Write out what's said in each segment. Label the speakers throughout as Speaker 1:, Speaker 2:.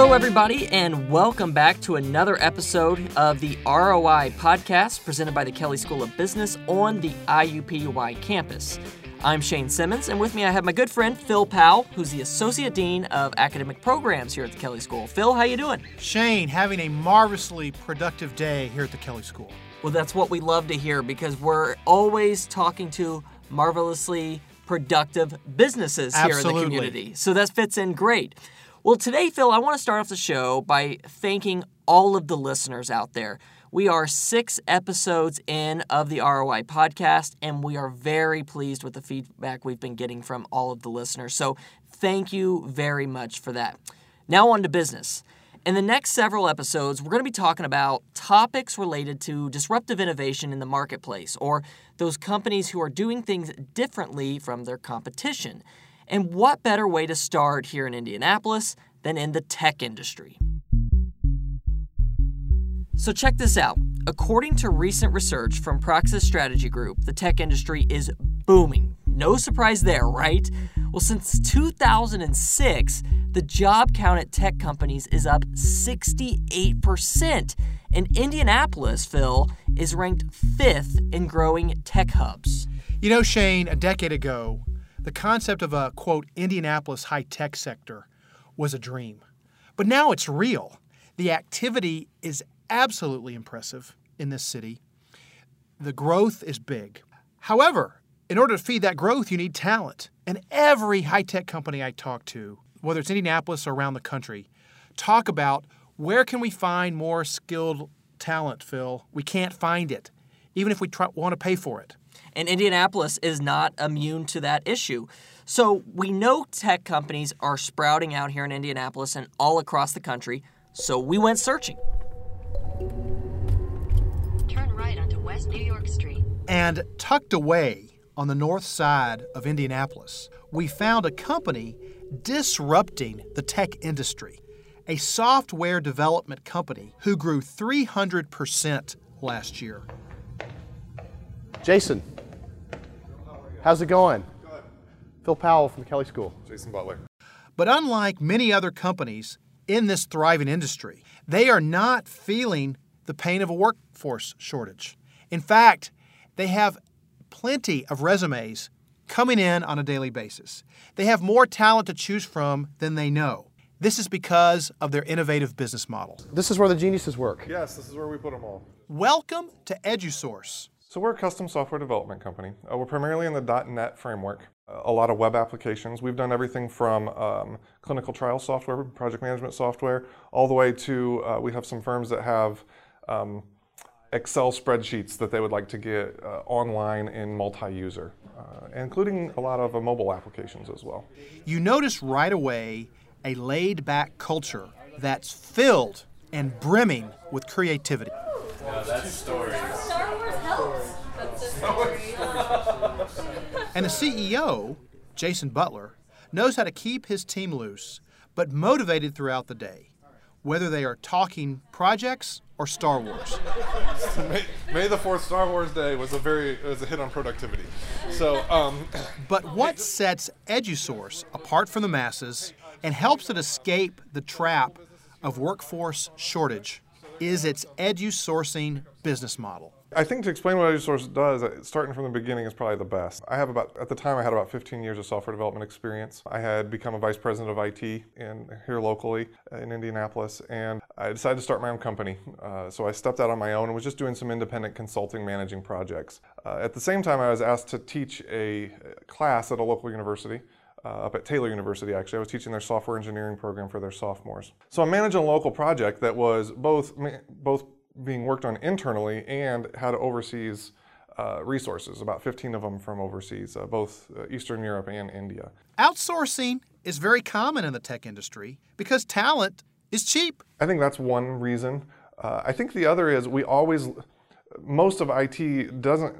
Speaker 1: Hello, everybody, and welcome back to another episode of the ROI podcast presented by the Kelley School of Business on the IUPUI campus. I'm Shane Simmons, and with me I have my good friend Phil Powell, who's the Associate Dean of Academic Programs here at the Kelley School. Phil, how you doing?
Speaker 2: Shane, having a marvelously productive day here at the Kelley School.
Speaker 1: Well, that's what we love to hear because we're always talking to marvelously productive businesses here
Speaker 2: Absolutely.
Speaker 1: in the community. So that fits in great. Well, today, Phil, I want to start off the show by thanking all of the listeners out there. We are six episodes in of the ROI podcast, and we are very pleased with the feedback we've been getting from all of the listeners. So, thank you very much for that. Now, on to business. In the next several episodes, we're going to be talking about topics related to disruptive innovation in the marketplace, or those companies who are doing things differently from their competition. And what better way to start here in Indianapolis than in the tech industry? So, check this out. According to recent research from Praxis Strategy Group, the tech industry is booming. No surprise there, right? Well, since 2006, the job count at tech companies is up 68%. And Indianapolis, Phil, is ranked fifth in growing tech hubs.
Speaker 2: You know, Shane, a decade ago, the concept of a quote Indianapolis high tech sector was a dream. But now it's real. The activity is absolutely impressive in this city. The growth is big. However, in order to feed that growth, you need talent. And every high tech company I talk to, whether it's Indianapolis or around the country, talk about where can we find more skilled talent, Phil? We can't find it, even if we try, want to pay for it.
Speaker 1: And Indianapolis is not immune to that issue. So we know tech companies are sprouting out here in Indianapolis and all across the country. So we went searching.
Speaker 3: Turn right onto West New York Street.
Speaker 2: And tucked away on the north side of Indianapolis, we found a company disrupting the tech industry, a software development company who grew 300% last year.
Speaker 4: Jason, how's it going? Good. Phil Powell from Kelley School.
Speaker 5: Jason Beutler.
Speaker 2: But unlike many other companies in this thriving industry, they are not feeling the pain of a workforce shortage. In fact, they have plenty of resumes coming in on a daily basis. They have more talent to choose from than they know. This is because of their innovative business model.
Speaker 4: This is where the geniuses work.
Speaker 5: Yes, this is where we put them all.
Speaker 2: Welcome to EduSource.
Speaker 5: So we're a custom software development company. Uh, we're primarily in the .NET framework. Uh, a lot of web applications. We've done everything from um, clinical trial software, project management software, all the way to uh, we have some firms that have um, Excel spreadsheets that they would like to get uh, online in multi-user, uh, including a lot of uh, mobile applications as well.
Speaker 2: You notice right away a laid back culture that's filled and brimming with creativity.
Speaker 6: Star Wars
Speaker 2: And the CEO, Jason Beutler, knows how to keep his team loose, but motivated throughout the day, whether they are talking projects or Star Wars.
Speaker 5: May, May the Fourth Star Wars Day was a very was a hit on productivity. So um,
Speaker 2: But what sets EduSource apart from the masses and helps it escape the trap of workforce shortage is its edu-sourcing business model.
Speaker 5: I think to explain what EduSource does, uh, starting from the beginning is probably the best. I have about, at the time, I had about 15 years of software development experience. I had become a vice president of IT in here locally uh, in Indianapolis, and I decided to start my own company. Uh, so I stepped out on my own and was just doing some independent consulting, managing projects. Uh, at the same time, I was asked to teach a class at a local university. Uh, up at Taylor University, actually. I was teaching their software engineering program for their sophomores. So I managed a local project that was both both being worked on internally and had overseas uh, resources, about 15 of them from overseas, uh, both uh, Eastern Europe and India.
Speaker 2: Outsourcing is very common in the tech industry because talent is cheap.
Speaker 5: I think that's one reason. Uh, I think the other is we always, most of IT doesn't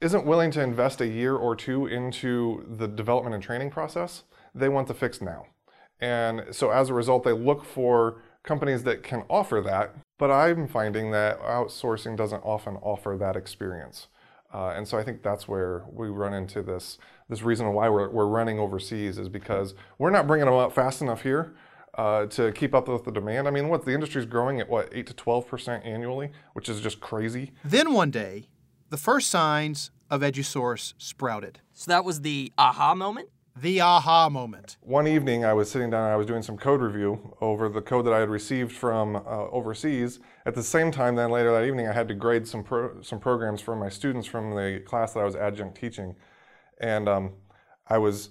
Speaker 5: isn't willing to invest a year or two into the development and training process. They want the fix now, and so as a result, they look for companies that can offer that. But I'm finding that outsourcing doesn't often offer that experience. Uh, and so I think that's where we run into this this reason why we're, we're running overseas is because we're not bringing them up fast enough here. uh, to keep up with the demand. I mean, what the industry's growing at what eight to twelve percent annually, which is just crazy.
Speaker 2: Then one day, the first signs of EduSource sprouted.
Speaker 1: So that was the aha moment?
Speaker 2: The aha moment.
Speaker 5: One evening, I was sitting down I was doing some code review over the code that I had received from uh, overseas. At the same time, then later that evening, I had to grade some pro- some programs for my students from the class that I was adjunct teaching, and um, I was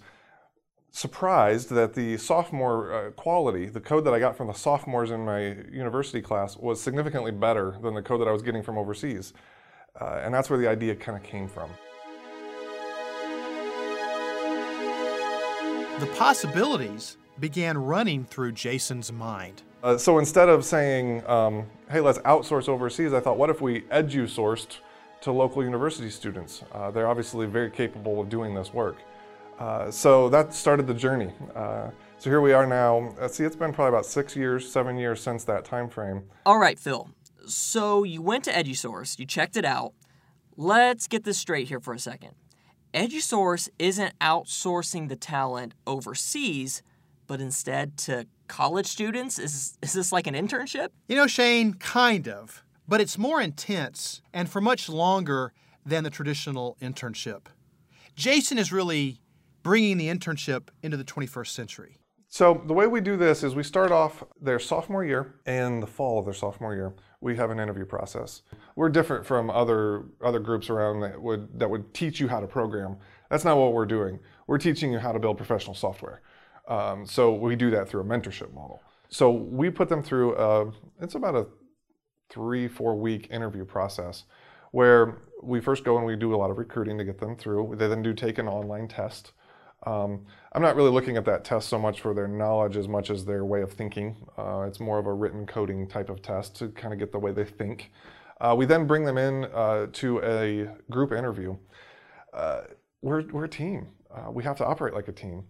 Speaker 5: surprised that the sophomore uh, quality, the code that I got from the sophomores in my university class, was significantly better than the code that I was getting from overseas, uh, and that's where the idea kind of came from.
Speaker 2: The possibilities began running through Jason's mind.
Speaker 5: Uh, so instead of saying, um, hey, let's outsource overseas, I thought, what if we edu sourced to local university students? Uh, they're obviously very capable of doing this work. Uh, so that started the journey. Uh, so here we are now. Uh, see, it's been probably about six years, seven years since that time frame.
Speaker 1: All right, Phil. So you went to EduSource, you checked it out. Let's get this straight here for a second. EduSource isn't outsourcing the talent overseas, but instead to college students? Is, is this like an internship?
Speaker 2: You know, Shane, kind of, but it's more intense and for much longer than the traditional internship. Jason is really bringing the internship into the 21st century.
Speaker 5: So the way we do this is we start off their sophomore year and the fall of their sophomore year. We have an interview process. We're different from other other groups around that would that would teach you how to program. That's not what we're doing. We're teaching you how to build professional software. Um, so we do that through a mentorship model. So we put them through. A, it's about a three four week interview process where we first go and we do a lot of recruiting to get them through. They then do take an online test. Um, I'm not really looking at that test so much for their knowledge as much as their way of thinking. Uh, it's more of a written coding type of test to kind of get the way they think. Uh, we then bring them in uh, to a group interview. Uh, we're, we're a team. Uh, we have to operate like a team.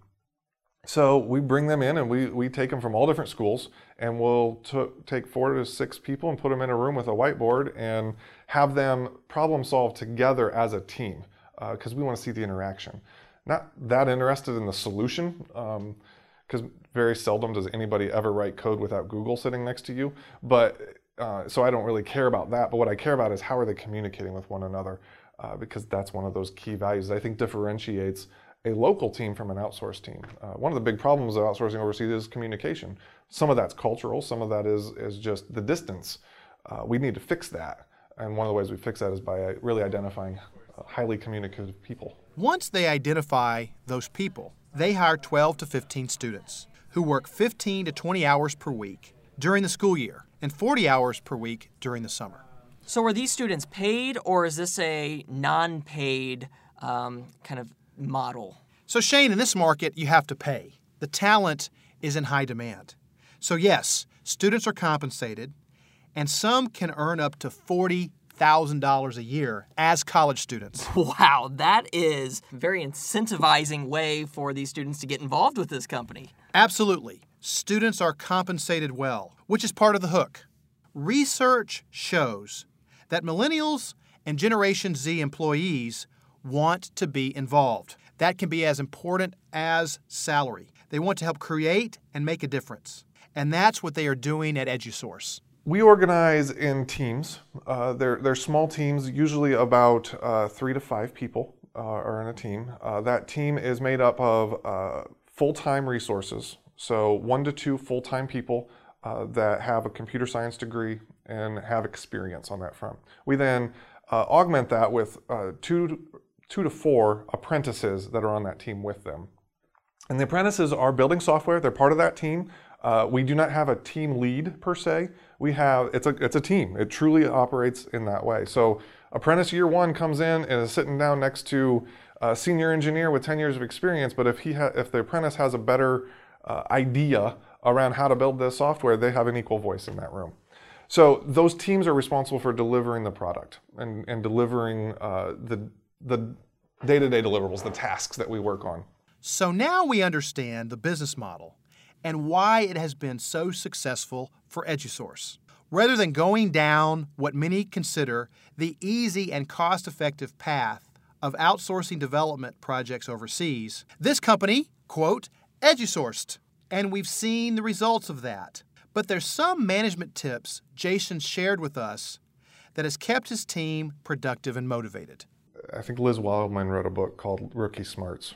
Speaker 5: So we bring them in and we, we take them from all different schools and we'll take four to six people and put them in a room with a whiteboard and have them problem solve together as a team because we want to see the interaction not that interested in the solution because um, very seldom does anybody ever write code without Google sitting next to you. But uh, so I don't really care about that. But what I care about is how are they communicating with one another uh, because that's one of those key values that I think differentiates a local team from an outsourced team. Uh, one of the big problems of outsourcing overseas is communication. Some of that's cultural, some of that is, is just the distance. Uh, we need to fix that. And one of the ways we fix that is by really identifying highly communicative people.
Speaker 2: Once they identify those people, they hire 12 to 15 students who work 15 to 20 hours per week during the school year and 40 hours per week during the summer.
Speaker 1: So, are these students paid or is this a non paid um, kind of model?
Speaker 2: So, Shane, in this market, you have to pay. The talent is in high demand. So, yes, students are compensated, and some can earn up to 40 $1,000 a year as college students.
Speaker 1: Wow, that is a very incentivizing way for these students to get involved with this company.
Speaker 2: Absolutely. Students are compensated well, which is part of the hook. Research shows that millennials and Generation Z employees want to be involved. That can be as important as salary. They want to help create and make a difference. And that's what they are doing at EduSource.
Speaker 5: We organize in teams. Uh, they're, they're small teams, usually about uh, three to five people uh, are in a team. Uh, that team is made up of uh, full time resources, so one to two full time people uh, that have a computer science degree and have experience on that front. We then augment that with two, two to four apprentices that are on that team with them. And the apprentices are building software, they're part of that team. we do not have a team lead per se we have it's a it's a team. It truly operates in that way. So apprentice year one comes in and is sitting down next to a senior engineer with 10 years of experience. But if he ha- if the apprentice has a better uh, idea around how to build this software, they have an equal voice in that room. So those teams are responsible for delivering the product and, and delivering uh, the the day-to-day deliverables, the tasks that we work on.
Speaker 2: So now we understand the business model and why it has been so successful for EduSource. Rather than going down what many consider the easy and cost effective path of outsourcing development projects overseas, this company, quote, EduSourced and we've seen the results of that. But there's some management tips Jason shared with us that has kept his team productive and motivated.
Speaker 5: I think Liz Wiseman wrote a book called Rookie Smarts,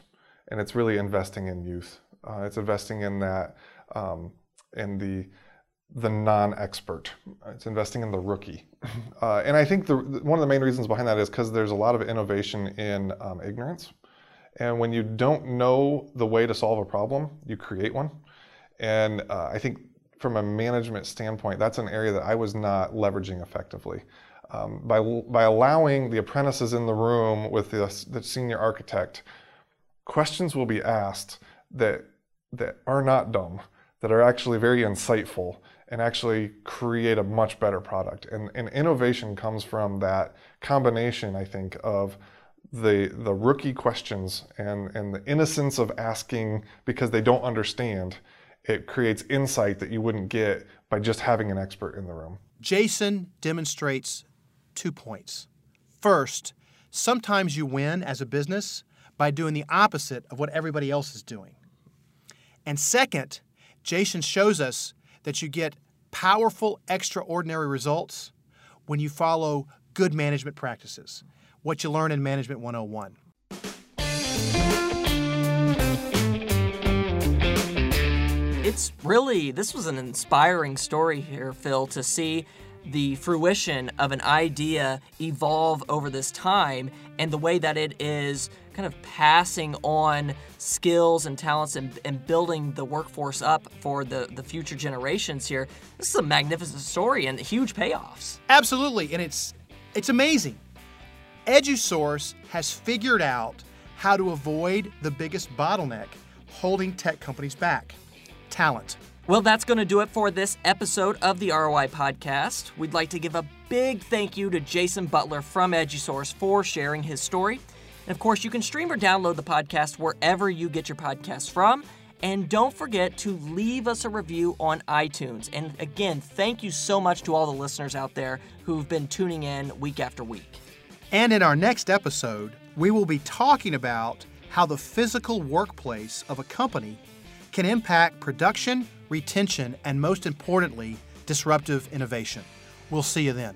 Speaker 5: and it's really investing in youth. Uh, it's investing in that, um, in the the non-expert. It's investing in the rookie, uh, and I think the, one of the main reasons behind that is because there's a lot of innovation in um, ignorance, and when you don't know the way to solve a problem, you create one, and uh, I think from a management standpoint, that's an area that I was not leveraging effectively. Um, by, by allowing the apprentices in the room with the, the senior architect, questions will be asked that, that are not dumb, that are actually very insightful and actually create a much better product. And, and innovation comes from that combination, I think, of the the rookie questions and, and the innocence of asking because they don't understand. It creates insight that you wouldn't get by just having an expert in the room.
Speaker 2: Jason demonstrates two points. First, sometimes you win as a business by doing the opposite of what everybody else is doing. And second, Jason shows us that you get powerful, extraordinary results when you follow good management practices, what you learn in Management 101.
Speaker 1: It's really, this was an inspiring story here, Phil, to see the fruition of an idea evolve over this time and the way that it is kind of passing on skills and talents and, and building the workforce up for the, the future generations here. This is a magnificent story and huge payoffs.
Speaker 2: Absolutely, and it's it's amazing. EduSource has figured out how to avoid the biggest bottleneck holding tech companies back talent.
Speaker 1: Well, that's going to do it for this episode of the ROI podcast. We'd like to give a big thank you to Jason Beutler from EduSource for sharing his story. And of course, you can stream or download the podcast wherever you get your podcasts from. And don't forget to leave us a review on iTunes. And again, thank you so much to all the listeners out there who've been tuning in week after week.
Speaker 2: And in our next episode, we will be talking about how the physical workplace of a company can impact production, retention, and most importantly, disruptive innovation. We'll see you then.